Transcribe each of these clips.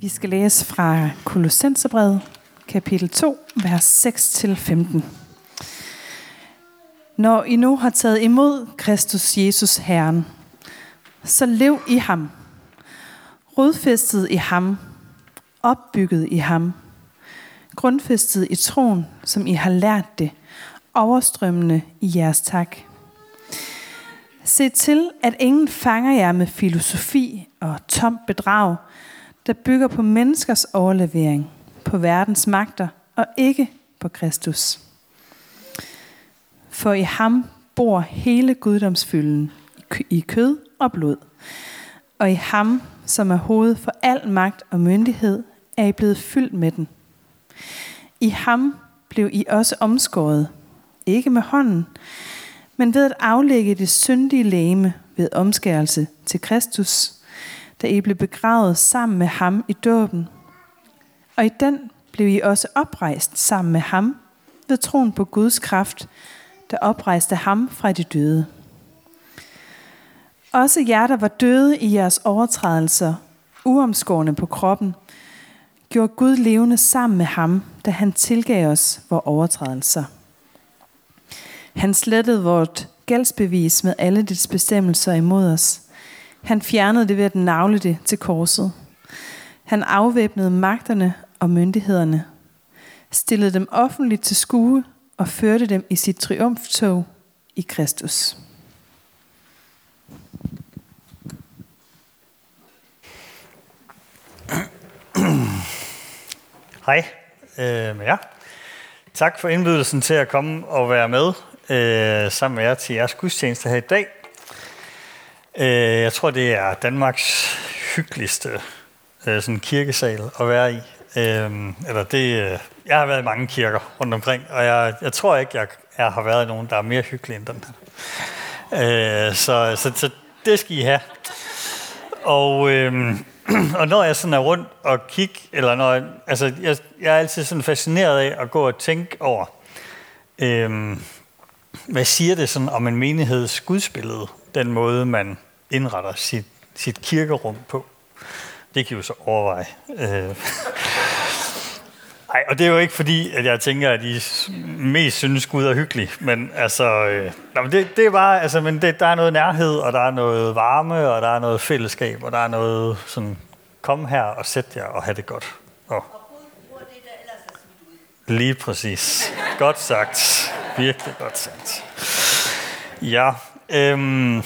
Vi skal læse fra Kolossenserbrevet, kapitel 2, vers 6-15. Når I nu har taget imod Kristus Jesus Herren, så lev i ham, rodfæstet i ham, opbygget i ham, grundfæstet i troen, som I har lært det, overstrømmende i jeres tak. Se til, at ingen fanger jer med filosofi og tom bedrag, der bygger på menneskers overlevering, på verdens magter og ikke på Kristus. For i ham bor hele guddomsfylden i kød og blod. Og i ham, som er hoved for al magt og myndighed, er I blevet fyldt med den. I ham blev I også omskåret, ikke med hånden, men ved at aflægge det syndige læme ved omskærelse til Kristus, da I blev begravet sammen med ham i dåben. Og i den blev I også oprejst sammen med ham ved troen på Guds kraft, der oprejste ham fra de døde. Også jer, der var døde i jeres overtrædelser, uomskårne på kroppen, gjorde Gud levende sammen med ham, da han tilgav os vores overtrædelser. Han slettede vort gældsbevis med alle dets bestemmelser imod os. Han fjernede det ved at navle det til korset. Han afvæbnede magterne og myndighederne, stillede dem offentligt til skue og førte dem i sit triumftog i Kristus. Hej øh, med jer. Tak for indbydelsen til at komme og være med øh, sammen med jer til jeres gudstjeneste her i dag. Øh, jeg tror, det er Danmarks hyggeligste øh, sådan kirkesal at være i. Øh, eller det, øh, jeg har været i mange kirker rundt omkring, og jeg, jeg tror ikke, jeg, jeg har været i nogen, der er mere hyggelig end den her. Øh, så, så, så det skal I have. Og, øh, og når jeg sådan er rundt og kigger, eller når jeg, altså jeg, jeg er altid sådan fascineret af at gå og tænke over, øh, hvad siger det sådan om en menigheds gudsbillede, den måde man indretter sit, sit kirkerum på? Det kan I jo så overveje. Øh. Ej, og det er jo ikke fordi, at jeg tænker, at I mest synes, Gud er hyggelig, men altså, øh, men det, det er bare, altså, men det, der er noget nærhed, og der er noget varme, og der er noget fællesskab, og der er noget sådan, kom her og sæt jer og have det godt. Og, Lige præcis. Godt sagt. Virkelig godt sagt. Ja, øhm,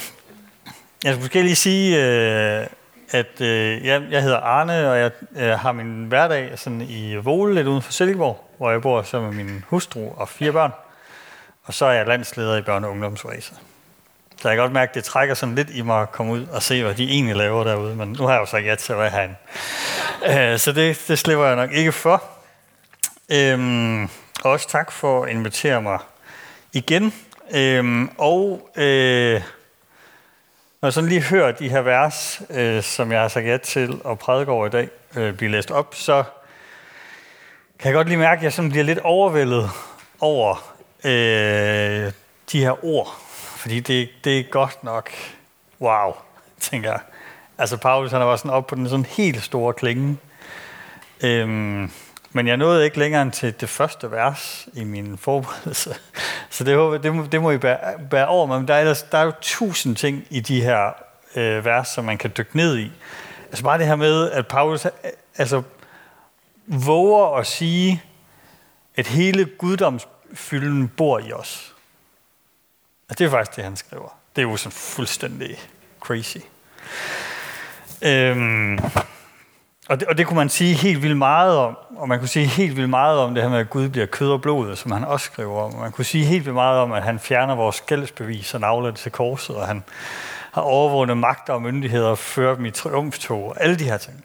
jeg skal måske lige sige, øh, at øh, jeg, jeg hedder Arne, og jeg øh, har min hverdag sådan i Vole, lidt uden for Silkeborg, hvor jeg bor sammen med min hustru og fire børn. Og så er jeg landsleder i børne- og ungdomsræser. Så jeg kan godt mærke, at det trækker sådan lidt i mig at komme ud og se, hvad de egentlig laver derude. Men nu har jeg jo sagt ja til at være herinde. Øh, så det, det slipper jeg nok ikke for. Øhm, også tak for at invitere mig igen. Øhm, og øh, når jeg sådan lige hører de her vers, øh, som jeg har sagt ja til at prædike over i dag, øh, blive læst op, så kan jeg godt lige mærke, at jeg sådan bliver lidt overvældet over øh, de her ord. Fordi det, det er godt nok wow, tænker jeg. Altså Paulus, han var sådan op på den sådan helt store klinge. Øhm, men jeg nåede ikke længere end til det første vers i min forberedelse. Så det, det, må, det må I bære, bære over. Men der er, ellers, der er jo tusind ting i de her øh, vers, som man kan dykke ned i. Altså bare det her med, at Paulus øh, altså, våger at sige, at hele guddomsfylden bor i os. Altså, det er faktisk det, han skriver. Det er jo sådan fuldstændig crazy. Øhm, og det, og det kunne man sige helt vildt meget om, og man kunne sige helt vildt meget om det her med, at Gud bliver kød og blod, som han også skriver om. Man kunne sige helt vildt meget om, at han fjerner vores gældsbevis og navler det til korset, og han har overvågnet magter og myndigheder og fører dem i triumftog, og alle de her ting.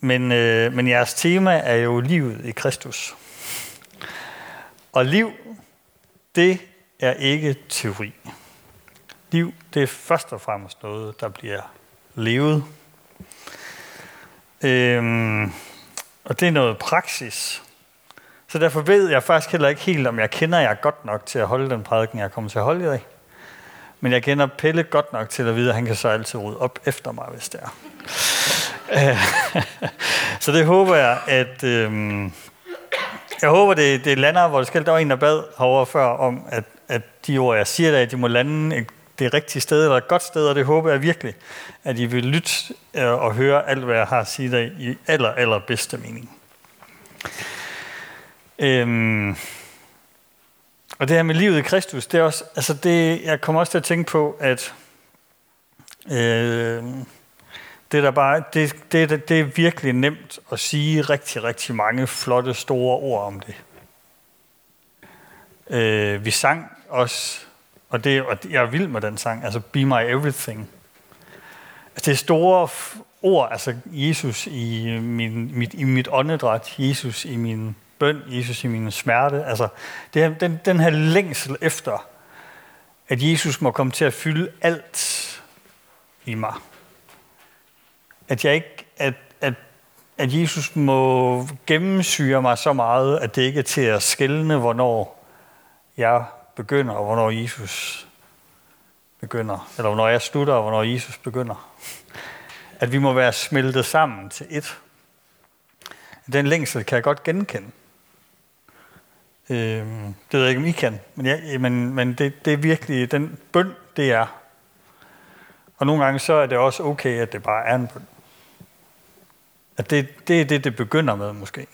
Men, øh, men jeres tema er jo livet i Kristus. Og liv, det er ikke teori. Liv, det er først og fremmest noget, der bliver levet Øhm, og det er noget praksis. Så derfor ved jeg faktisk heller ikke helt, om jeg kender jer godt nok til at holde den prædiken, jeg kommer til at holde i dag. Men jeg kender Pelle godt nok til at vide, at han kan så altid rydde op efter mig, hvis det er. så det håber jeg, at... Øhm, jeg håber, det, det lander, hvor det skal. Der var en, der bad herovre før om, at, at de ord, jeg siger der, at de må lande det rigtige sted, eller et godt sted, og det håber jeg virkelig, at I vil lytte øh, og høre alt, hvad jeg har at sige dig i aller, aller bedste mening. Øhm, og det her med livet i Kristus, det er også, altså det, jeg kommer også til at tænke på, at øh, det, der bare, det, det, det er virkelig nemt at sige rigtig, rigtig mange flotte, store ord om det. Øh, vi sang også, og, det, og jeg er vild med den sang, altså Be My Everything. Altså, det er store ord, altså Jesus i, min, mit, i mit åndedræt, Jesus i min bøn, Jesus i min smerte. Altså, det her, den, den her længsel efter, at Jesus må komme til at fylde alt i mig. At jeg ikke, at, at, at Jesus må gennemsyre mig så meget, at det ikke er til at skælne, hvornår jeg begynder, og hvornår Jesus begynder. Eller hvornår jeg slutter, og hvornår Jesus begynder. At vi må være smeltet sammen til et. Den længsel kan jeg godt genkende. Øh, det ved jeg ikke, om I kan, men, ja, men, men det, det er virkelig, den bøn, det er. Og nogle gange så er det også okay, at det bare er en bøn. At det, det er det, det begynder med måske.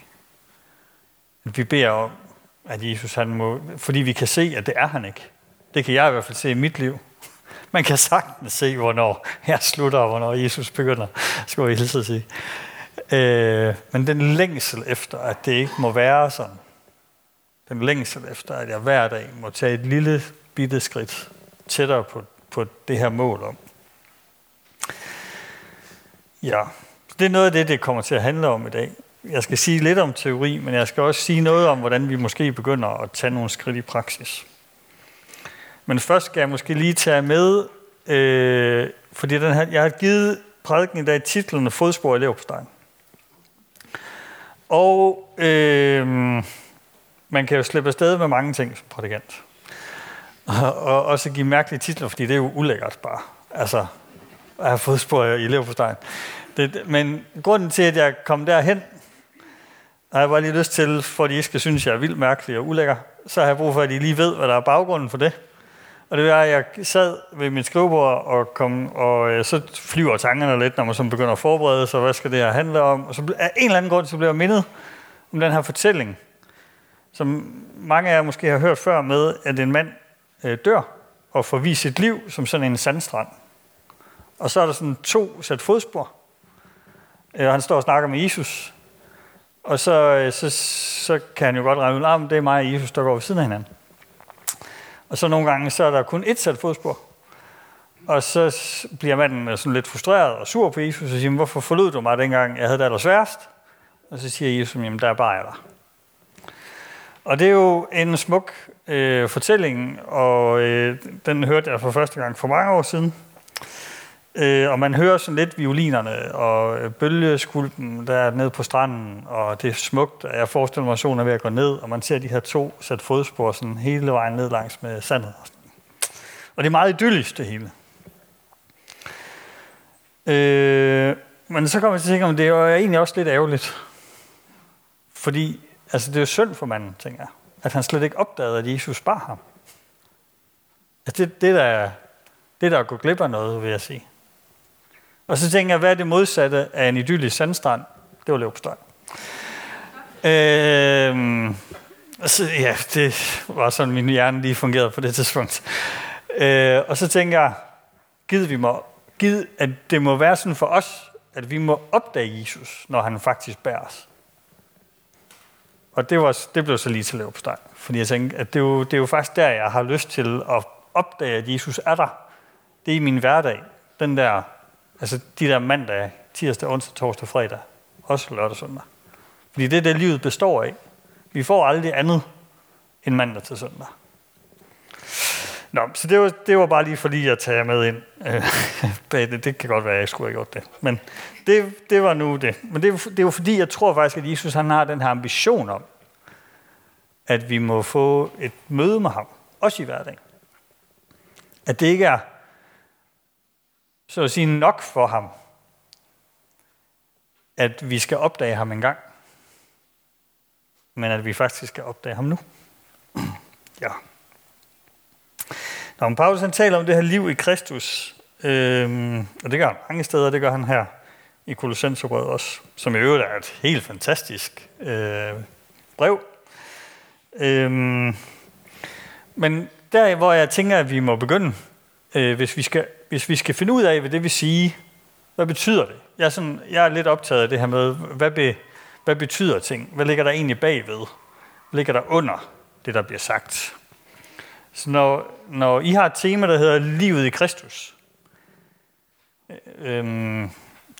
At vi beder om, at Jesus han må, fordi vi kan se, at det er han ikke. Det kan jeg i hvert fald se i mit liv. Man kan sagtens se, hvornår jeg slutter, og hvornår Jesus begynder, skulle jeg hilse at sige. Øh, men den længsel efter, at det ikke må være sådan, den længsel efter, at jeg hver dag må tage et lille bitte skridt tættere på, på det her mål om. Ja, det er noget af det, det kommer til at handle om i dag. Jeg skal sige lidt om teori, men jeg skal også sige noget om, hvordan vi måske begynder at tage nogle skridt i praksis. Men først skal jeg måske lige tage med, øh, fordi den her, jeg har givet prædiken i dag titlen Fodspor i Leverpostein. Og øh, man kan jo slippe afsted med mange ting som prædikant. Og, og også give mærkelige titler, fordi det er jo ulækkert bare. Altså, at have fodspor i Leverpostein. Det, men grunden til, at jeg kom derhen, har jeg bare lige lyst til, for at I skal synes, at jeg er vildt mærkelig og ulækker, så har jeg brug for, at I lige ved, hvad der er baggrunden for det. Og det er, at jeg sad ved mit skrivebord, og, kom, og øh, så flyver tankerne lidt, når man så begynder at forberede sig, hvad skal det her handle om? Og så af en eller anden grund, så blev jeg mindet om den her fortælling, som mange af jer måske har hørt før med, at en mand øh, dør og får vist sit liv som sådan en sandstrand. Og så er der sådan to sæt fodspor. Øh, han står og snakker med Jesus. Og så, øh, så, så kan han jo godt regne ud, ah, at det er mig og Jesus, der går ved siden af hinanden. Og så nogle gange, så er der kun et sæt fodspor. Og så bliver manden sådan altså lidt frustreret og sur på Jesus og siger, hvorfor forlod du mig dengang, jeg havde det allersværst? Og så siger Jesus, jamen der er bare jeg der. Og det er jo en smuk øh, fortælling, og øh, den hørte jeg for første gang for mange år siden. Øh, og man hører sådan lidt violinerne og øh, bølgeskulpen der er nede på stranden, og det er smukt, og jeg forestiller mig, at solen er ved at gå ned, og man ser de her to sæt fodspor sådan hele vejen ned langs med sandet. Og det er meget idyllisk, det hele. Øh, men så kommer jeg til at tænke, om det er jo egentlig også lidt ærgerligt. Fordi altså, det er jo synd for manden, tænker jeg, at han slet ikke opdagede, at Jesus bar ham. Altså, det, det, der, det der er gået glip af noget, vil jeg sige. Og så tænker jeg, hvad er det modsatte af en idyllisk sandstrand? Det var leverpostej. Øh, så, ja, det var sådan, min hjerne lige fungerede på det tidspunkt. Øh, og så tænker jeg, gid, vi må, gid, at det må være sådan for os, at vi må opdage Jesus, når han faktisk bærer os. Og det, var, det blev så lige til leverpostej. Fordi jeg tænkte, at det er, jo, det er jo faktisk der, jeg har lyst til at opdage, at Jesus er der. Det er i min hverdag. Den der Altså de der mandag, tirsdag, onsdag, torsdag, fredag, også lørdag og søndag. Fordi det er det, livet består af. Vi får aldrig andet end mandag til søndag. Nå, så det var, det var bare lige for lige at tage med ind bag det. Det kan godt være, at jeg skulle have gjort det. Men det, det var nu det. Men det, det var fordi, jeg tror faktisk, at Jesus han har den her ambition om, at vi må få et møde med ham, også i hverdagen. At det ikke er så at sige nok for ham, at vi skal opdage ham en gang, men at vi faktisk skal opdage ham nu. ja. Når Paulus han taler om det her liv i Kristus, øh, og det gør han mange steder, det gør han her i Kolossenserbrevet også, som i øvrigt er et helt fantastisk øh, brev. Øh, men der, hvor jeg tænker, at vi må begynde, øh, hvis, vi skal, hvis vi skal finde ud af, hvad det vil sige, hvad betyder det? Jeg er, sådan, jeg er lidt optaget af det her med, hvad, be, hvad betyder ting? Hvad ligger der egentlig bagved? Hvad ligger der under det, der bliver sagt? Så når, når I har et tema, der hedder livet i Kristus, øh, øhm,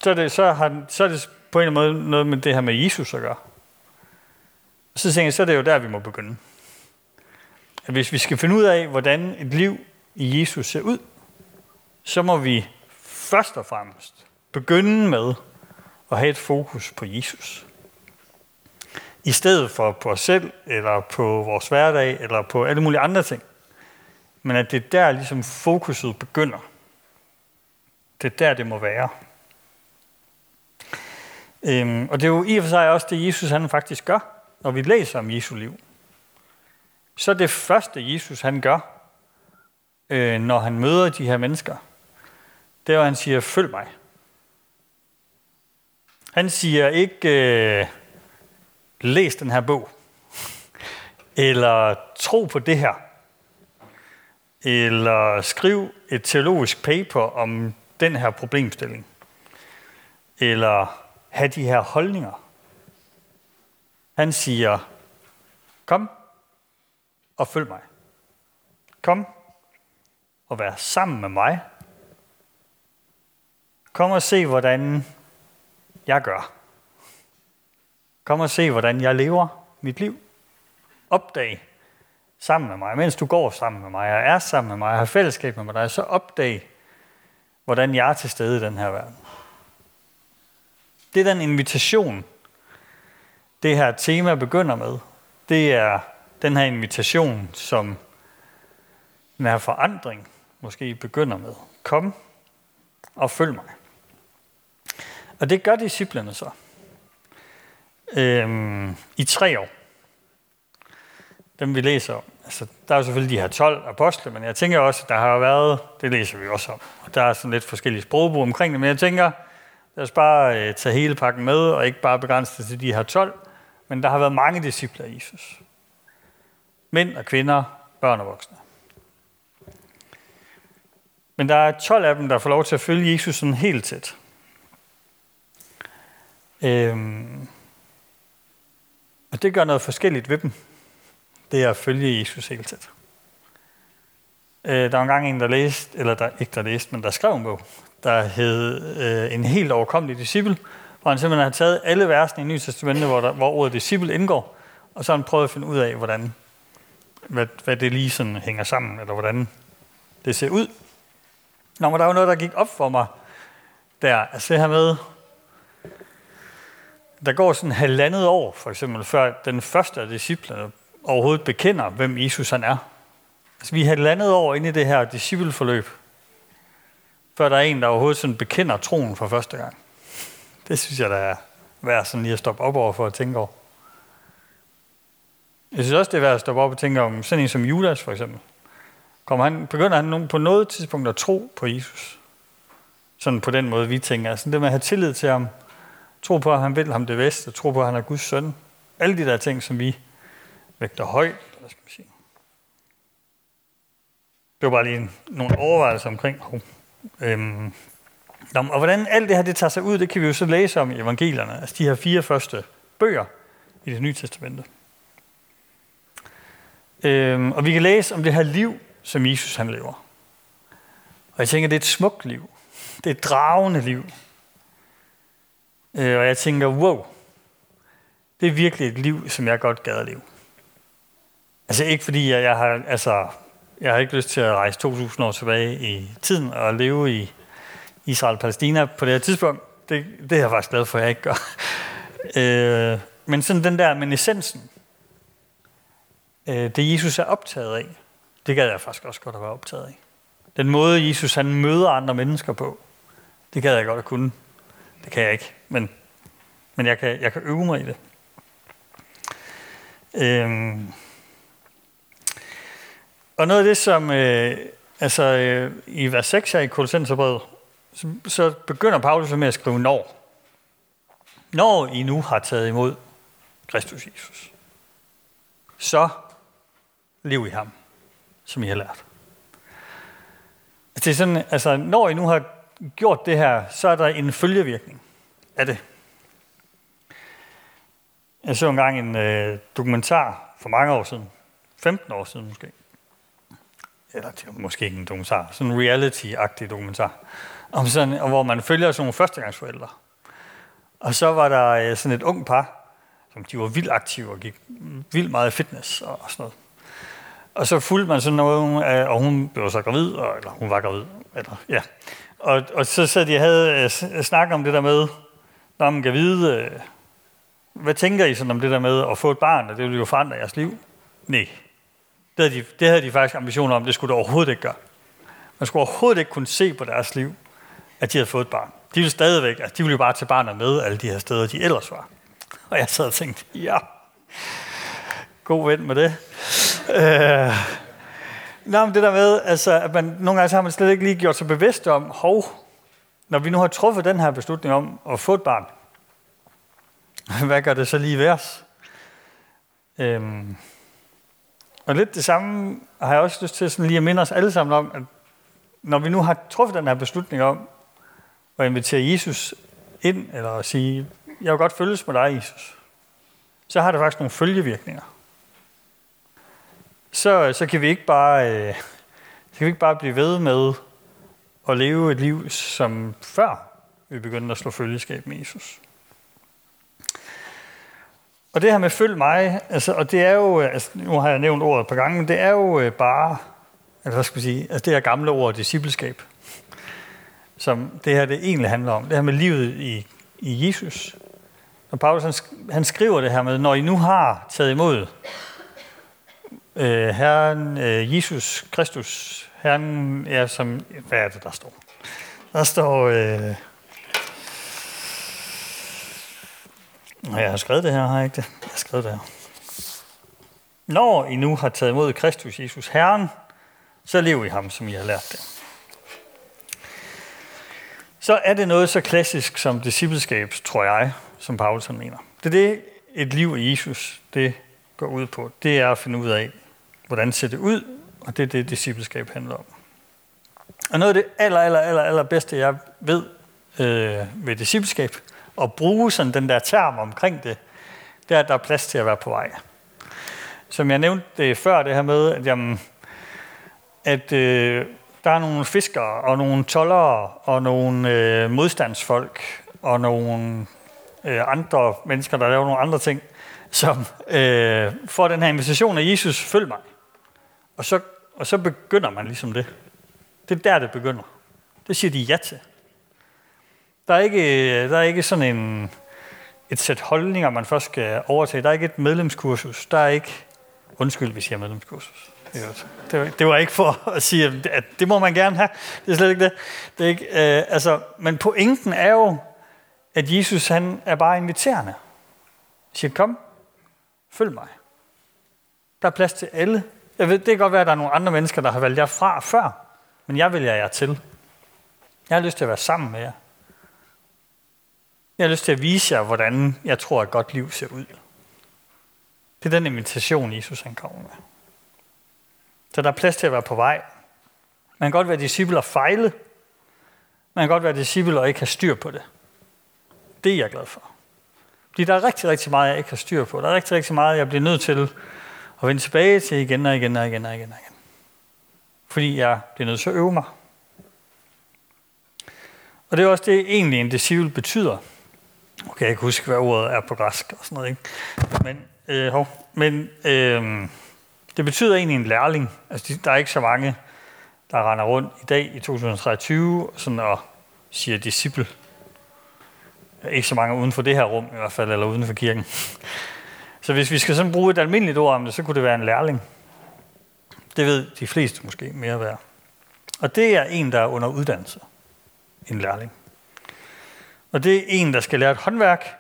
så, er det, så, har, så er det på en eller anden måde noget med det her med Jesus at gøre. Så tænker jeg, så er det jo der, vi må begynde. At hvis vi skal finde ud af, hvordan et liv i Jesus ser ud, så må vi først og fremmest begynde med at have et fokus på Jesus. I stedet for på os selv, eller på vores hverdag, eller på alle mulige andre ting. Men at det er der, ligesom fokuset begynder. Det er der, det må være. Øhm, og det er jo i og for sig også det, Jesus han faktisk gør, når vi læser om Jesu liv. Så det første, Jesus han gør, øh, når han møder de her mennesker, det er, at han siger, følg mig. Han siger ikke, øh, læs den her bog, eller tro på det her, eller skriv et teologisk paper om den her problemstilling, eller have de her holdninger. Han siger, kom og følg mig. Kom og vær sammen med mig. Kom og se, hvordan jeg gør. Kom og se, hvordan jeg lever mit liv. Opdag sammen med mig, mens du går sammen med mig, og er sammen med mig, og har fællesskab med mig, så opdag, hvordan jeg er til stede i den her verden. Det er den invitation, det her tema begynder med. Det er den her invitation, som den her forandring måske begynder med. Kom og følg mig. Og det gør disciplerne så. Øhm, I tre år. Dem vi læser om. Altså, der er jo selvfølgelig de her 12 apostle, men jeg tænker også, at der har været, det læser vi også om, og der er sådan lidt forskellige sprogbrug omkring det, men jeg tænker, lad os bare øh, tage hele pakken med, og ikke bare begrænse det til de her 12, men der har været mange discipler af Jesus. Mænd og kvinder, børn og voksne. Men der er 12 af dem, der får lov til at følge Jesus sådan helt tæt. Øhm, og det gør noget forskelligt ved dem. Det er at følge Jesus helt tæt. Øh, der var engang en, der læste, eller der, ikke der læste, men der skrev en bog, der hed øh, En helt overkommelig disciple, hvor han simpelthen har taget alle versene i Nye Testamentet, hvor, der, hvor ordet disciple indgår, og så har han prøvet at finde ud af, hvordan, hvad, hvad det lige sådan hænger sammen, eller hvordan det ser ud. Nå, men der var noget, der gik op for mig der. Altså det her med, der går sådan halvandet år, for eksempel, før den første af disciplerne overhovedet bekender, hvem Jesus han er. Altså vi er halvandet år inde i det her discipleforløb, før der er en, der overhovedet sådan bekender troen for første gang. Det synes jeg, der er værd sådan lige at stoppe op over for at tænke over. Jeg synes også, det er værd at stoppe op og tænke om sådan en som Judas for eksempel. Kommer han, begynder han på noget tidspunkt at tro på Jesus? Sådan på den måde, vi tænker. Sådan det med at have tillid til ham, tro på, at han vil ham det bedste, tro på, at han er Guds søn. Alle de der ting, som vi vægter højt, hvad skal man sige. Det var bare lige nogle overvejelser omkring. Øhm, og hvordan alt det her det tager sig ud, det kan vi jo så læse om i evangelierne, altså de her fire første bøger i det nye testamente. Øhm, og vi kan læse om det her liv, som Jesus han lever. Og jeg tænker, det er et smukt liv. Det er et dragende liv. Øh, og jeg tænker, wow, det er virkelig et liv, som jeg godt gad at leve. Altså ikke fordi, jeg, jeg har, altså, jeg har ikke lyst til at rejse 2.000 år tilbage i tiden og leve i Israel-Palæstina på det her tidspunkt. Det, det er jeg faktisk glad for, at jeg ikke gør. øh, men sådan den der, men essensen, øh, det Jesus er optaget af, det gad jeg faktisk også godt at være optaget af. Den måde, Jesus han møder andre mennesker på, det gad jeg godt at kunne. Det kan jeg ikke, men Men jeg kan, jeg kan øve mig i det. Øhm. Og noget af det, som øh, altså, øh, i vers 6 her i Kolossenserbrevet, så, så begynder Paulus med at skrive når. Når I nu har taget imod Kristus Jesus, så lev i ham, som I har lært. Altså, det er sådan, altså, når I nu har gjort det her, så er der en følgevirkning af det. Jeg så engang en øh, dokumentar for mange år siden, 15 år siden måske, eller det var måske ikke en dokumentar, sådan en reality-agtig dokumentar, om sådan, hvor man følger sådan nogle førstegangsforældre. Og så var der øh, sådan et ung par, som de var vildt aktive og gik vildt meget fitness og sådan noget. Og så fulgte man sådan noget, øh, og hun blev så gravid, og, eller hun var gravid, eller, ja. Og, og så sad de og havde øh, øh snakket om det der med, når man kan vide, øh, hvad tænker I sådan om det der med at få et barn, og det vil jo forandre jeres liv? Nej. Det havde, de, det havde de faktisk ambitioner om, det skulle det overhovedet ikke gøre. Man skulle overhovedet ikke kunne se på deres liv, at de havde fået et barn. De ville stadigvæk, altså de ville jo bare tage barnet med alle de her steder, de ellers var. Og jeg sad og tænkte, ja, god ven med det. Øh, Nå, men det der med, altså, at man, nogle gange så har man slet ikke lige gjort sig bevidst om, hov, når vi nu har truffet den her beslutning om at få et barn, hvad gør det så lige værst? Øhm, og lidt det samme har jeg også lyst til sådan lige at minde os alle sammen om, at når vi nu har truffet den her beslutning om at invitere Jesus ind, eller at sige, jeg vil godt følges med dig, Jesus, så har det faktisk nogle følgevirkninger så, så kan vi ikke bare øh, så kan vi ikke bare blive ved med at leve et liv som før vi begyndte at slå følgeskab med Jesus. Og det her med følg mig, altså, og det er jo, altså, nu har jeg nævnt ordet et par gange, men det er jo øh, bare, altså hvad skal vi sige, altså det her gamle ord, discipleskab, som det her det egentlig handler om, det her med livet i, i Jesus. Og Paulus han, han skriver det her med, når I nu har taget imod øh, Herren øh, Jesus Kristus, Herren er som, hvad er det, der står? Der står, øh, jeg har skrevet det her, har jeg ikke det? Jeg har skrevet det her. Når I nu har taget imod Kristus Jesus Herren, så lev i ham, som I har lært det. Så er det noget så klassisk som discipleskab, tror jeg, som Paulus mener. Det er det, et liv i Jesus, det går ud på. Det er at finde ud af, hvordan ser det ud, og det er det, discipleskab handler om. Og noget af det aller, aller, aller, aller bedste, jeg ved øh, ved discipleskab, at bruge sådan den der term omkring det, det er, at der er plads til at være på vej. Som jeg nævnte det før, det her med, at, jamen, at øh, der er nogle fiskere, og nogle tollere, og nogle øh, modstandsfolk, og nogle øh, andre mennesker, der laver nogle andre ting, som øh, får den her invitation af Jesus, følg mig. Og så, og så begynder man ligesom det. Det er der, det begynder. Det siger de ja til. Der er ikke, der er ikke sådan en, et sæt holdninger, man først skal overtage. Der er ikke et medlemskursus. Der er ikke... Undskyld, hvis jeg medlemskursus. Det var, det var ikke for at sige, at det må man gerne have. Det er slet ikke det. det er ikke, øh, altså, men pointen er jo, at Jesus han er bare inviterende. Han siger, kom, følg mig. Der er plads til alle. Jeg ved, det kan godt være, at der er nogle andre mennesker, der har valgt jer fra før, men jeg vælger jer til. Jeg har lyst til at være sammen med jer. Jeg har lyst til at vise jer, hvordan jeg tror, at godt liv ser ud. Det er den invitation, Jesus han kommer med. Så der er plads til at være på vej. Man kan godt være disciple og fejle. Man kan godt være disciple og ikke have styr på det. Det er jeg glad for. Fordi der er rigtig, rigtig meget, jeg ikke har styr på. Der er rigtig, rigtig meget, jeg bliver nødt til og vende tilbage til igen og igen og igen og igen. Og igen. Fordi jeg bliver nødt til at øve mig. Og det er også det, egentlig en disciple betyder. Okay, jeg kan huske, hvad ordet er på græsk og sådan noget. Ikke? Men, øh, hov, men øh, det betyder egentlig en lærling. Altså, der er ikke så mange, der render rundt i dag i 2023 sådan og siger disciple. Ikke så mange uden for det her rum i hvert fald, eller uden for kirken. Så hvis vi skal sådan bruge et almindeligt ord om det, så kunne det være en lærling. Det ved de fleste måske mere være. Og det er en, der er under uddannelse. En lærling. Og det er en, der skal lære et håndværk,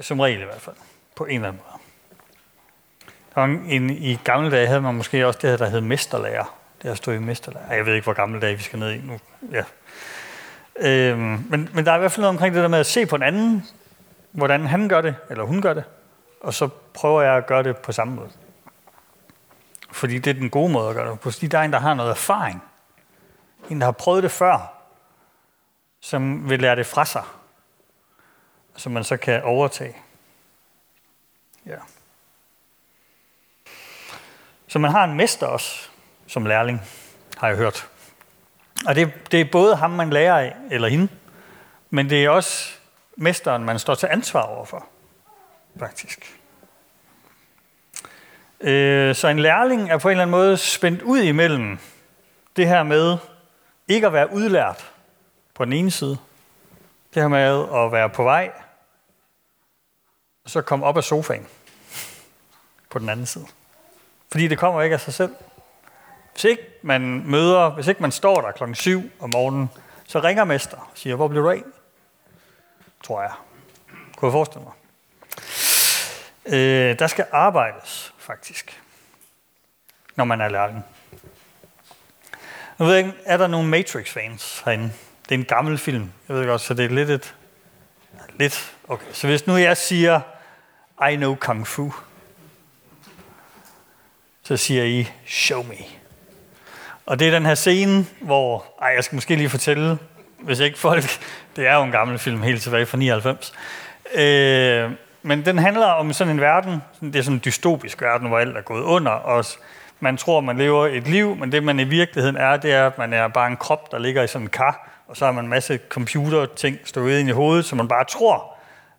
Som regel i hvert fald. På en eller anden måde. Der var en, I gamle dage havde man måske også det her, der hed mesterlærer. Det har stået i mesterlærer. Jeg ved ikke, hvor gamle dage vi skal ned i nu. Ja. Øhm, men, men der er i hvert fald noget omkring det der med at se på en anden, hvordan han gør det, eller hun gør det, og så prøver jeg at gøre det på samme måde. Fordi det er den gode måde at gøre det på. Fordi der er en, der har noget erfaring. En, der har prøvet det før, som vil lære det fra sig, som man så kan overtage. Ja. Så man har en mester også, som lærling, har jeg hørt. Og det, det er både ham, man lærer af, eller hende, men det er også mesteren, man står til ansvar overfor, faktisk. Øh, så en lærling er på en eller anden måde spændt ud imellem det her med ikke at være udlært på den ene side, det her med at være på vej, og så komme op af sofaen på den anden side. Fordi det kommer ikke af sig selv. Hvis ikke man møder, hvis ikke man står der klokken 7 om morgenen, så ringer mester og siger, hvor blev du af? Tror jeg. Kunne jeg forestille mig. Øh, der skal arbejdes, faktisk, når man er lærling. Nu ved jeg ikke, er der nogle Matrix-fans herinde? Det er en gammel film, jeg ved godt, så det er lidt et... Lidt, okay. Så hvis nu jeg siger, I know Kung Fu, så siger I, show me. Og det er den her scene, hvor, ej, jeg skal måske lige fortælle, hvis ikke folk, det er jo en gammel film helt tilbage fra 99. Øh, men den handler om sådan en verden, det er sådan en dystopisk verden, hvor alt er gået under, og man tror, man lever et liv, men det man i virkeligheden er, det er, at man er bare en krop, der ligger i sådan en kar, og så har man en masse computerting stået ind i hovedet, så man bare tror,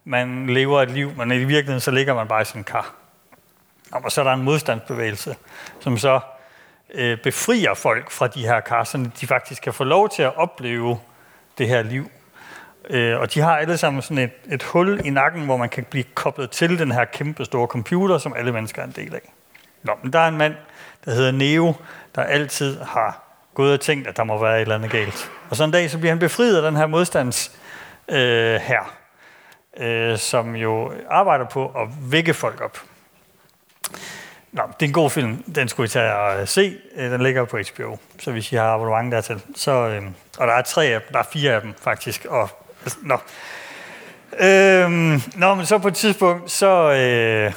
man lever et liv, men i virkeligheden så ligger man bare i sådan en kar. Og så er der en modstandsbevægelse, som så øh, befrier folk fra de her kar, så de faktisk kan få lov til at opleve det her liv. Øh, og de har alle sammen sådan et, et hul i nakken, hvor man kan blive koblet til den her kæmpe store computer, som alle mennesker er en del af. Nå, men der er en mand, der hedder Neo, der altid har gået og tænkt, at der må være et eller andet galt. Og så en dag, så bliver han befriet af den her modstands øh, her, øh, som jo arbejder på at vække folk op. Nå, det er en god film. Den skulle I tage og øh, se. Øh, den ligger på HBO. Så hvis I har abonnement dertil. Så, øh, og der er tre af dem. Der er fire af dem, faktisk. Og, nå. Øhm, nå, men så på et tidspunkt, så, øh,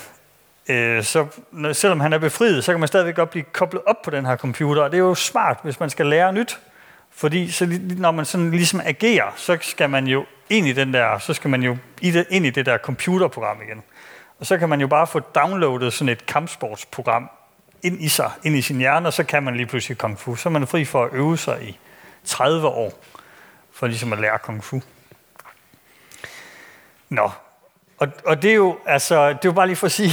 øh, så når, selvom han er befriet, så kan man stadigvæk godt blive koblet op på den her computer. Og det er jo smart, hvis man skal lære nyt. Fordi så, når man sådan ligesom agerer, så skal man jo ind i den der, så skal man jo ind i det der computerprogram igen. Og så kan man jo bare få downloadet sådan et kampsportsprogram ind i sig, ind i sin hjerne, og så kan man lige pludselig kung fu. Så er man fri for at øve sig i 30 år, for ligesom at lære kung fu. Nå, og, og det er jo, altså, det er jo bare lige for at sige,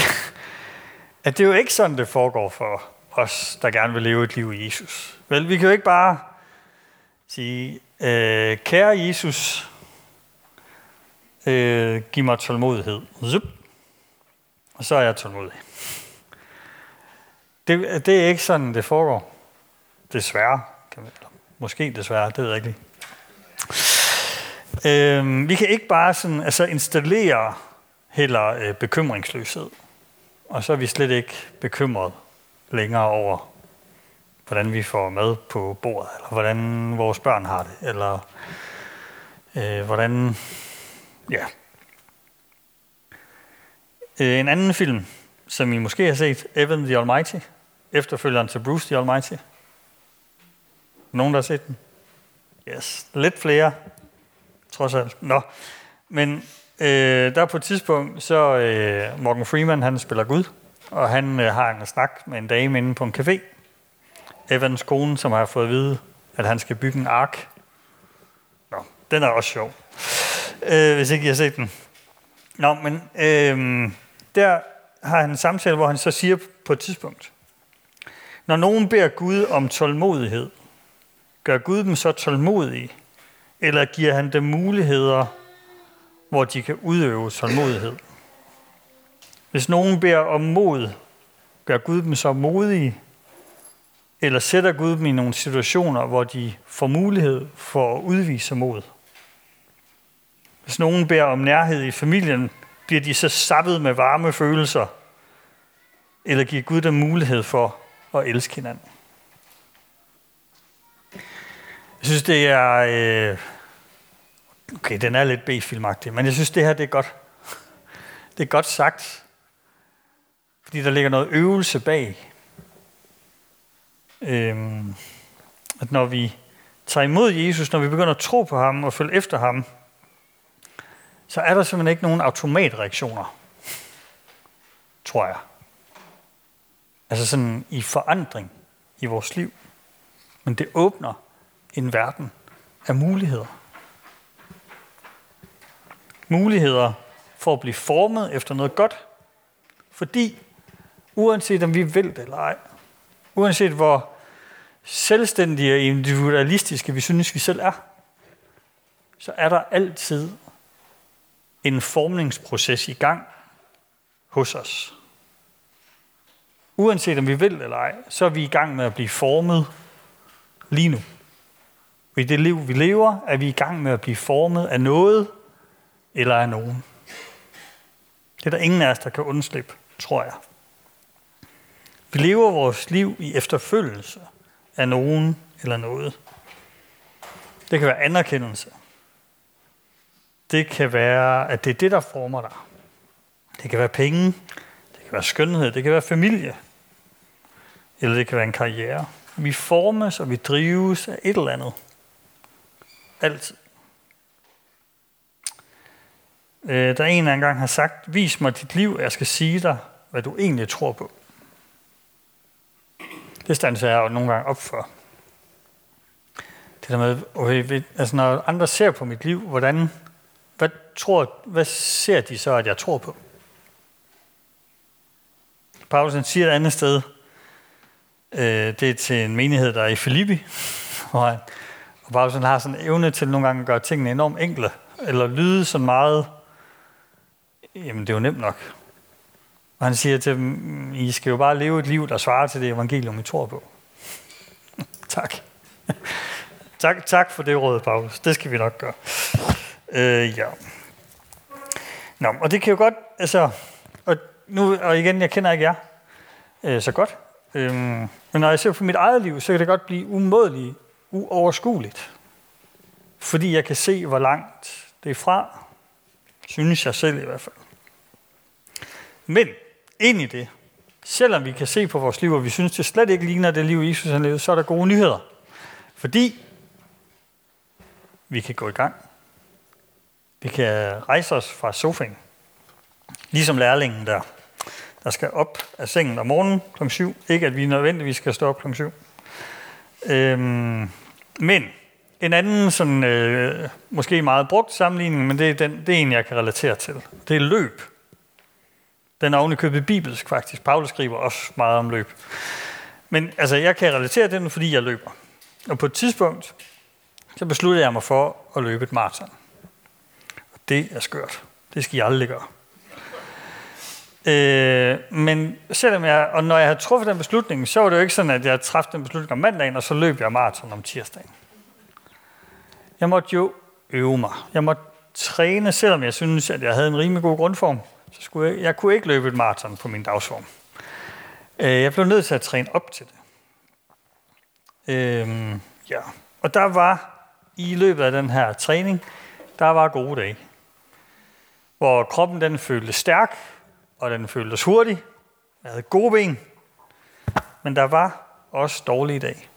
at det er jo ikke sådan, det foregår for os, der gerne vil leve et liv i Jesus. Vel, vi kan jo ikke bare sige, øh, kære Jesus, øh, giv mig tålmodighed. Zup, og så er jeg tålmodig. Det, det er ikke sådan, det foregår. Desværre. Kan man, eller måske desværre, det ved jeg ikke lige. Øhm, vi kan ikke bare sådan, altså installere heller øh, bekymringsløshed. Og så er vi slet ikke bekymret længere over, hvordan vi får mad på bordet, eller hvordan vores børn har det, eller øh, hvordan, ja, Øh, en anden film, som I måske har set, Evan the Almighty, efterfølgeren til Bruce the Almighty. Nogen, der har set den? Yes, lidt flere, trods alt. Nå, men øh, der på et tidspunkt, så øh, Morgan Freeman, han spiller Gud, og han øh, har en snak med en dame inde på en café. Evans kone, som har fået at vide, at han skal bygge en ark. Nå, den er også sjov, øh, hvis ikke I har set den. Nå, men øh, der har han en samtale, hvor han så siger på et tidspunkt, når nogen beder Gud om tålmodighed, gør Gud dem så tålmodige, eller giver han dem muligheder, hvor de kan udøve tålmodighed? Hvis nogen beder om mod, gør Gud dem så modige, eller sætter Gud dem i nogle situationer, hvor de får mulighed for at udvise mod? Hvis nogen beder om nærhed i familien, Bliver de så sappet med varme følelser? Eller giver Gud dem mulighed for at elske hinanden? Jeg synes, det er... Øh, okay, den er lidt B-filmagtig, men jeg synes, det her det er godt. Det er godt sagt. Fordi der ligger noget øvelse bag. Øhm, at når vi tager imod Jesus, når vi begynder at tro på ham og følge efter ham, så er der simpelthen ikke nogen automatreaktioner, tror jeg. Altså sådan i forandring i vores liv. Men det åbner en verden af muligheder. Muligheder for at blive formet efter noget godt. Fordi uanset om vi vil det eller ej, uanset hvor selvstændige og individualistiske vi synes, vi selv er, så er der altid en formningsproces i gang hos os. Uanset om vi vil eller ej, så er vi i gang med at blive formet lige nu. I det liv, vi lever, er vi i gang med at blive formet af noget eller af nogen. Det er der ingen af os, der kan undslippe, tror jeg. Vi lever vores liv i efterfølgelse af nogen eller noget. Det kan være anerkendelse. Det kan være, at det er det, der former dig. Det kan være penge. Det kan være skønhed. Det kan være familie. Eller det kan være en karriere. Vi formes og vi drives af et eller andet. Altid. Øh, der en, engang har sagt, vis mig dit liv, jeg skal sige dig, hvad du egentlig tror på. Det standser jeg jo nogle gange op for. Det der med, okay, altså når andre ser på mit liv, hvordan, hvad, tror, hvad ser de så, at jeg tror på? Paulus siger et andet sted, øh, det er til en menighed, der er i Filippi, hvor han, og Paulus har sådan en evne til nogle gange at gøre tingene enormt enkle, eller lyde så meget, jamen det er jo nemt nok. Og han siger til dem, I skal jo bare leve et liv, der svarer til det evangelium, I tror på. tak. tak. Tak for det råd, Paulus. Det skal vi nok gøre. Øh, ja. Nå, og det kan jo godt, altså, og, nu, og igen, jeg kender ikke jer øh, så godt, øh, men når jeg ser på mit eget liv, så kan det godt blive umådeligt uoverskueligt. Fordi jeg kan se, hvor langt det er fra, synes jeg selv i hvert fald. Men ind i det, selvom vi kan se på vores liv, og vi synes, det slet ikke ligner det liv, Jesus har levet, så er der gode nyheder. Fordi vi kan gå i gang. Vi kan rejse os fra sofaen. Ligesom lærlingen der, der skal op af sengen om morgenen kl. 7. Ikke at vi nødvendigvis skal stå op kl. 7. Øhm, men en anden sådan, øh, måske meget brugt sammenligning, men det er, den, det er en, jeg kan relatere til. Det er løb. Den er ovenikøbet bibelsk faktisk. Paulus skriver også meget om løb. Men altså, jeg kan relatere til den, fordi jeg løber. Og på et tidspunkt, så besluttede jeg mig for at løbe et maraton. Og det er skørt. Det skal jeg aldrig gøre. Øh, men selvom jeg, og når jeg havde truffet den beslutning, så var det jo ikke sådan, at jeg træffede den beslutning om mandagen, og så løb jeg maraton om tirsdagen. Jeg måtte jo øve mig. Jeg måtte træne, selvom jeg synes, at jeg havde en rimelig god grundform så skulle jeg, jeg kunne ikke løbe et maraton på min dagsform. Øh, jeg blev nødt til at træne op til det. Øhm, ja. Og der var i løbet af den her træning, der var gode dage. Hvor kroppen den føltes stærk, og den føltes hurtig. Jeg havde gode ben. Men der var også dårlige dage.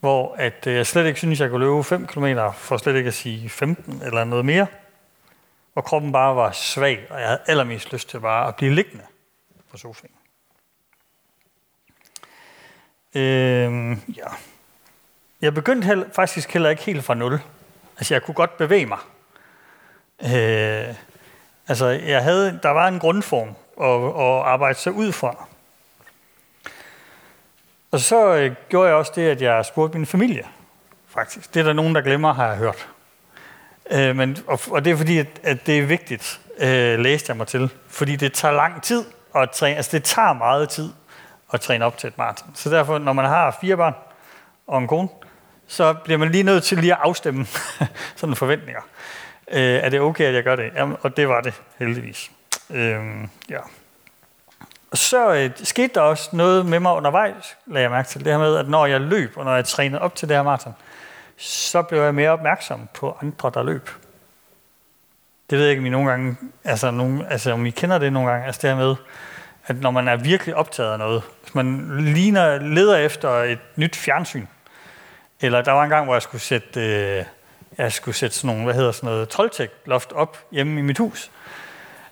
Hvor at øh, jeg slet ikke synes, jeg kunne løbe 5 km, for slet ikke at sige 15 eller noget mere hvor kroppen bare var svag, og jeg havde allermest lyst til bare at blive liggende på sofaen. Øhm, ja. Jeg begyndte heller, faktisk heller ikke helt fra nul. Altså, jeg kunne godt bevæge mig. Øh, altså, jeg havde, der var en grundform at, at arbejde sig ud fra. Og så øh, gjorde jeg også det, at jeg spurgte min familie, faktisk. Det er der nogen, der glemmer, har jeg hørt. Øh, men, og, og det er fordi, at, at det er vigtigt, øh, læste jeg mig til. Fordi det tager lang tid at træne. Altså det tager meget tid at træne op til et maraton. Så derfor, når man har fire børn og en kone, så bliver man lige nødt til lige at afstemme sådan forventninger. Øh, er det okay, at jeg gør det? Jamen, og det var det, heldigvis. Øh, ja. Og så øh, skete der også noget med mig undervejs, lagde jeg mærke til det her med, at når jeg løb, og når jeg trænede op til det her maraton, så blev jeg mere opmærksom på andre, der løb. Det ved jeg ikke, om I nogle gange, altså, nogle, altså om I kender det nogle gange, altså det her med, at når man er virkelig optaget af noget, hvis man ligner, leder efter et nyt fjernsyn, eller der var en gang, hvor jeg skulle sætte, øh, jeg skulle sætte sådan nogle, hvad hedder sådan noget, troldtægt loft op hjemme i mit hus,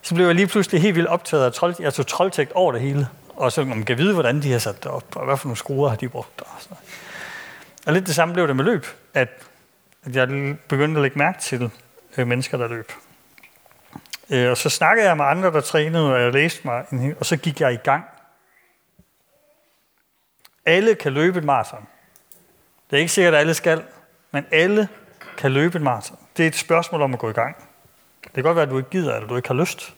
så blev jeg lige pludselig helt vildt optaget af trold, jeg tog troldtægt over det hele, og så man kan vide, hvordan de har sat det op, og hvad for nogle skruer har de brugt. Og, så og lidt det samme blev det med løb, at, at jeg begyndte at lægge mærke til øh, mennesker, der løb. Øh, og så snakkede jeg med andre, der trænede, og jeg læste mig, og så gik jeg i gang. Alle kan løbe et maraton. Det er ikke sikkert, at alle skal, men alle kan løbe et maraton. Det er et spørgsmål om at gå i gang. Det kan godt være, at du ikke gider, eller du ikke har lyst.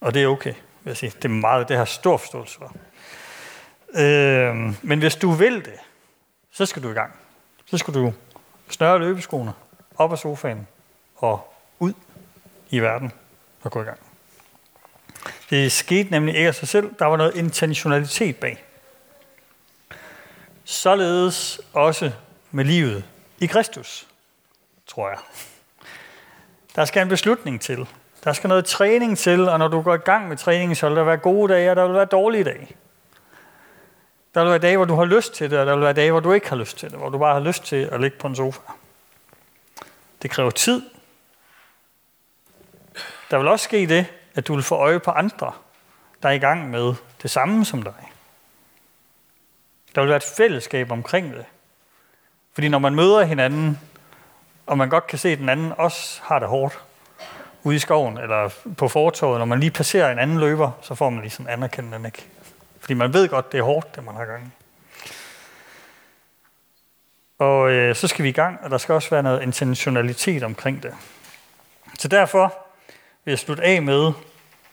Og det er okay, vil jeg sige. Det er meget, det har stor forståelse for. Øh, men hvis du vil det, så skal du i gang. Så skal du snøre løbeskoene op af sofaen og ud i verden og gå i gang. Det skete nemlig ikke af sig selv. Der var noget intentionalitet bag. Således også med livet i Kristus, tror jeg. Der skal en beslutning til. Der skal noget træning til, og når du går i gang med træningen, så vil der være gode dage, og der vil være dårlige dage. Der vil være dage, hvor du har lyst til det, og der vil være dage, hvor du ikke har lyst til det, hvor du bare har lyst til at ligge på en sofa. Det kræver tid. Der vil også ske det, at du vil få øje på andre, der er i gang med det samme som dig. Der vil være et fællesskab omkring det. Fordi når man møder hinanden, og man godt kan se, at den anden også har det hårdt ude i skoven eller på fortorvet, når man lige passerer en anden løber, så får man ligesom anerkendt den ikke. Fordi man ved godt, det er hårdt, det man har gang i. Og øh, så skal vi i gang, og der skal også være noget intentionalitet omkring det. Så derfor vil jeg slutte af med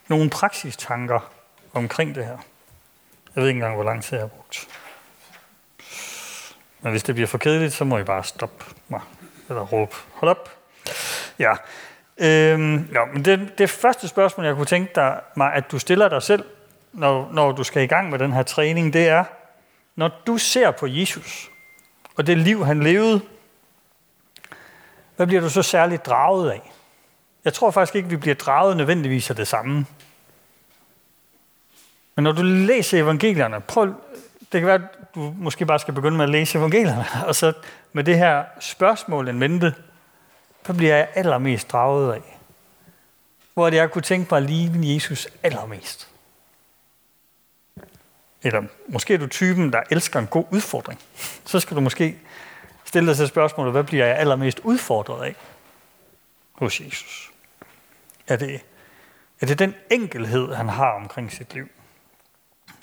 nogle praksistanker omkring det her. Jeg ved ikke engang, hvor lang tid jeg har brugt. Men hvis det bliver for kedeligt, så må I bare stoppe mig. Eller råbe, hold op. Ja. Øhm, ja, men det, det første spørgsmål, jeg kunne tænke dig, mig, at du stiller dig selv, når, når du skal i gang med den her træning, det er, når du ser på Jesus, og det liv, han levede, hvad bliver du så særligt draget af? Jeg tror faktisk ikke, vi bliver draget nødvendigvis af det samme. Men når du læser evangelierne, prøv, det kan være, at du måske bare skal begynde med at læse evangelierne, og så med det her spørgsmål en mente, hvad bliver jeg allermest draget af? Hvor er det, jeg kunne tænke mig at ligne Jesus allermest? Eller måske er du typen, der elsker en god udfordring. Så skal du måske stille dig selv spørgsmålet, hvad bliver jeg allermest udfordret af hos Jesus? Er det, er det den enkelhed, han har omkring sit liv?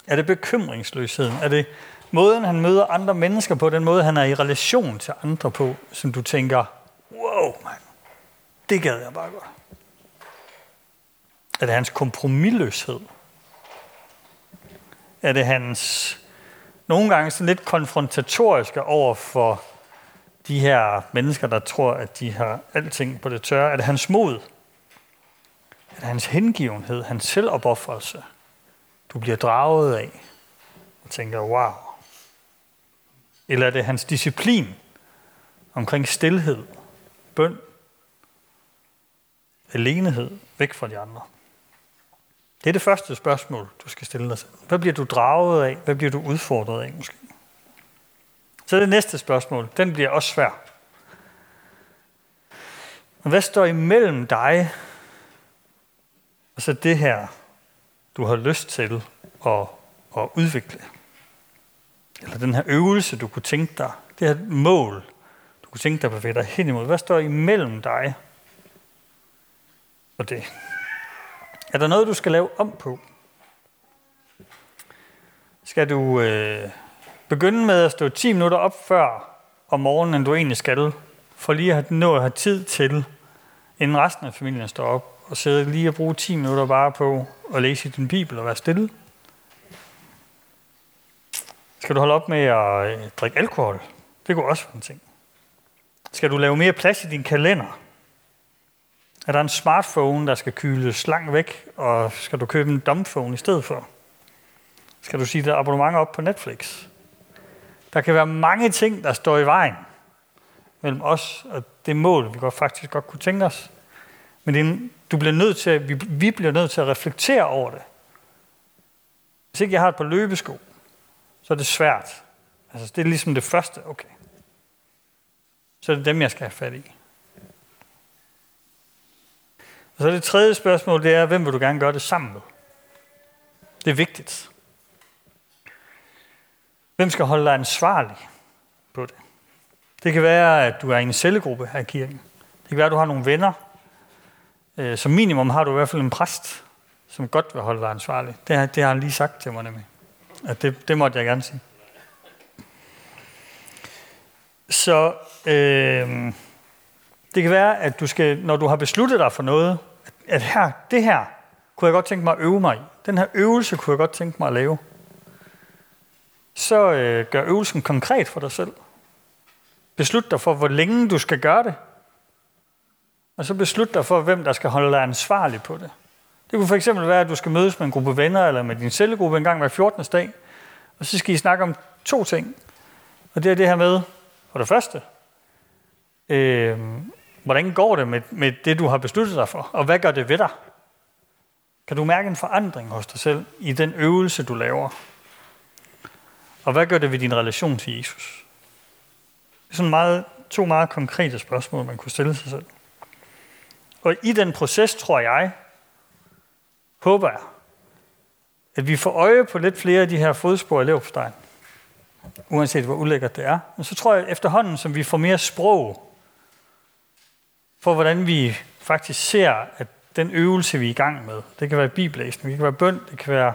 Er det bekymringsløsheden? Er det måden, han møder andre mennesker på, den måde, han er i relation til andre på, som du tænker, wow, man, det gad jeg bare godt. Er det hans kompromilløshed? Er det hans nogle gange sådan lidt konfrontatoriske over for de her mennesker, der tror, at de har alting på det tørre? Er det hans mod? Er det hans hengivenhed, hans selvopoffrelse, du bliver draget af og tænker, wow. Eller er det hans disciplin omkring stillhed, bøn, alenehed, væk fra de andre? Det er det første spørgsmål, du skal stille dig selv. Hvad bliver du draget af? Hvad bliver du udfordret af måske? Så det næste spørgsmål. Den bliver også svær. Hvad står imellem dig og så det her, du har lyst til at, at udvikle? Eller den her øvelse, du kunne tænke dig, det her mål, du kunne tænke dig at bevæge dig hen imod. Hvad står imellem dig og det? Er der noget, du skal lave om på? Skal du øh, begynde med at stå 10 minutter op før om morgenen, end du egentlig skal, for lige at nå at have tid til, inden resten af familien står op, og sidde lige og bruge 10 minutter bare på at læse i din bibel og være stille? Skal du holde op med at øh, drikke alkohol? Det kunne også være en ting. Skal du lave mere plads i din kalender? Er der en smartphone, der skal kyles langt væk, og skal du købe en dumbphone i stedet for? Skal du sige der abonnement op på Netflix? Der kan være mange ting, der står i vejen mellem os og det mål, vi godt faktisk godt kunne tænke os. Men det er, du bliver nødt til, vi, vi bliver nødt til at reflektere over det. Hvis ikke jeg har et par løbesko, så er det svært. Altså, det er ligesom det første, okay. Så er det dem, jeg skal have fat i. Og så det tredje spørgsmål, det er, hvem vil du gerne gøre det sammen med? Det er vigtigt. Hvem skal holde dig ansvarlig på det? Det kan være, at du er i en cellegruppe her i kirken. Det kan være, at du har nogle venner. Øh, som minimum har du i hvert fald en præst, som godt vil holde dig ansvarlig. Det har, det har han lige sagt til mig nemlig. At det, det måtte jeg gerne sige. Så øh, det kan være, at du skal, når du har besluttet dig for noget, at her, det her kunne jeg godt tænke mig at øve mig i. Den her øvelse kunne jeg godt tænke mig at lave. Så øh, gør øvelsen konkret for dig selv. Beslut dig for, hvor længe du skal gøre det. Og så beslut dig for, hvem der skal holde dig ansvarlig på det. Det kunne for eksempel være, at du skal mødes med en gruppe venner eller med din cellegruppe en gang hver 14. dag. Og så skal I snakke om to ting. Og det er det her med, for det første, øh, hvordan går det med, med det, du har besluttet dig for? Og hvad gør det ved dig? Kan du mærke en forandring hos dig selv i den øvelse, du laver? Og hvad gør det ved din relation til Jesus? Det er sådan meget, to meget konkrete spørgsmål, man kunne stille sig selv. Og i den proces, tror jeg, håber jeg, at vi får øje på lidt flere af de her fodspor i leverpostejen. Uanset hvor ulækkert det er. Men så tror jeg efterhånden, som vi får mere sprog for, hvordan vi faktisk ser, at den øvelse, vi er i gang med, det kan være biblæsning, det kan være bøn, det kan være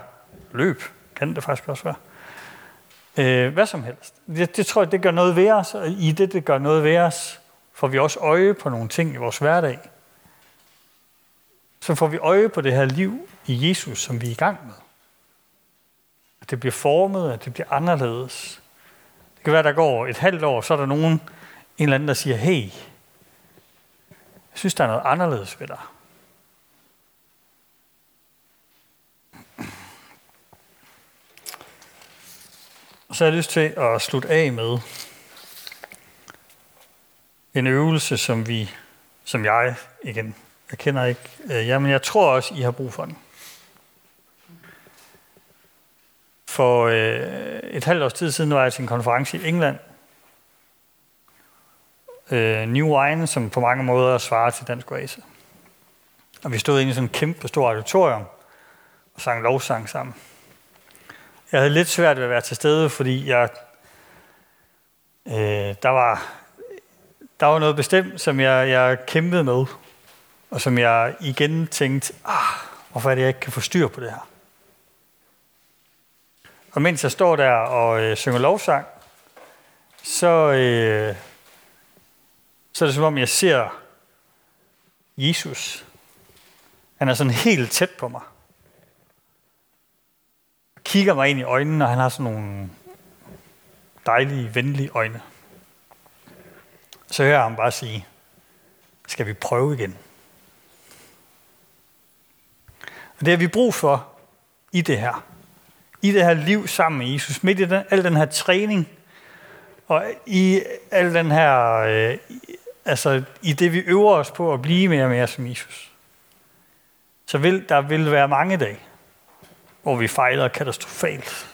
løb, kan det faktisk også være. Øh, hvad som helst. Det, det tror jeg, det gør noget ved os, og i det, det gør noget ved os, får vi også øje på nogle ting i vores hverdag. Så får vi øje på det her liv i Jesus, som vi er i gang med. At det bliver formet, at det bliver anderledes. Det kan være, der går et halvt år, så er der nogen, en eller anden, der siger, hey, jeg synes, der er noget anderledes ved dig. Og så har jeg lyst til at slutte af med en øvelse, som vi, som jeg igen, jeg kender ikke, øh, jamen jeg tror også, I har brug for den. For øh, et halvt års tid siden var jeg til en konference i England. Øh, New Wine, som på mange måder svarer til Dansk Oase. Og vi stod inde i sådan en kæmpe stor auditorium og sang lovsang sammen. Jeg havde lidt svært ved at være til stede, fordi jeg, øh, der, var, der var noget bestemt, som jeg, jeg kæmpede med, og som jeg igen tænkte, ah, hvorfor er det, jeg ikke kan få styr på det her? Og mens jeg står der og øh, synger lovsang, så, øh, så er det som om, jeg ser Jesus. Han er sådan helt tæt på mig kigger mig ind i øjnene, og han har sådan nogle dejlige, venlige øjne. Så hører jeg ham bare sige, skal vi prøve igen? Og det har vi brug for i det her. I det her liv sammen med Jesus. Midt i den, al den her træning. Og i al den her, øh, altså i det vi øver os på at blive mere og mere som Jesus. Så vil, der vil være mange dage, hvor vi fejler katastrofalt.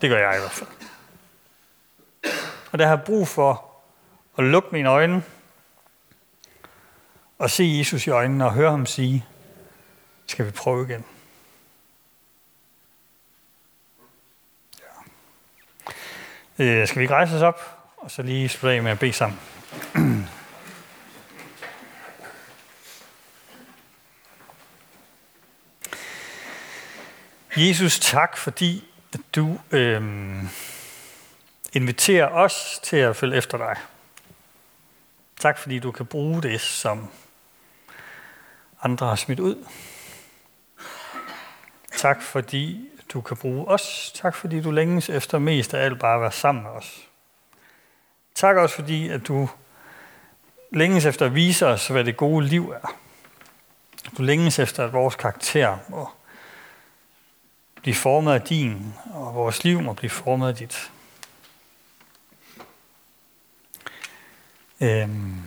Det gør jeg i hvert fald. Og der har jeg brug for at lukke mine øjne og se Jesus i øjnene og høre ham sige, skal vi prøve igen? Ja. Øh, skal vi rejse os op, og så lige slutte af med at bede sammen? Jesus, tak fordi at du øh, inviterer os til at følge efter dig. Tak fordi du kan bruge det, som andre har smidt ud. Tak fordi du kan bruge os. Tak fordi du længes efter mest af alt bare at være sammen med os. Tak også fordi, at du længes efter at vise os, hvad det gode liv er. Du længes efter, at vores karakter må blive formet af din, og vores liv må blive formet af dit. Øhm,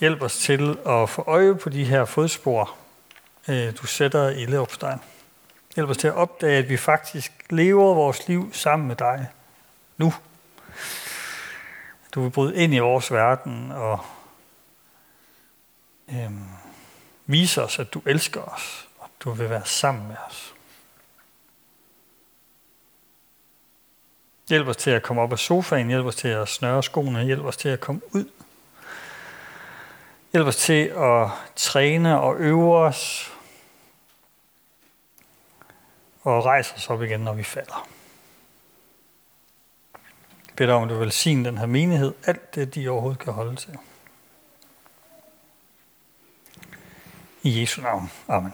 hjælp os til at få øje på de her fodspor, øh, du sætter i Leopstein. Hjælp os til at opdage, at vi faktisk lever vores liv sammen med dig nu. Du vil bryde ind i vores verden og øhm, vise os, at du elsker os, og du vil være sammen med os. Hjælp os til at komme op af sofaen, hjælp os til at snøre skoene, hjælp os til at komme ud. Hjælp os til at træne og øve os, og rejse os op igen, når vi falder. Jeg beder om, at du vil sige den her menighed, alt det, de overhovedet kan holde til. I Jesu navn. Amen.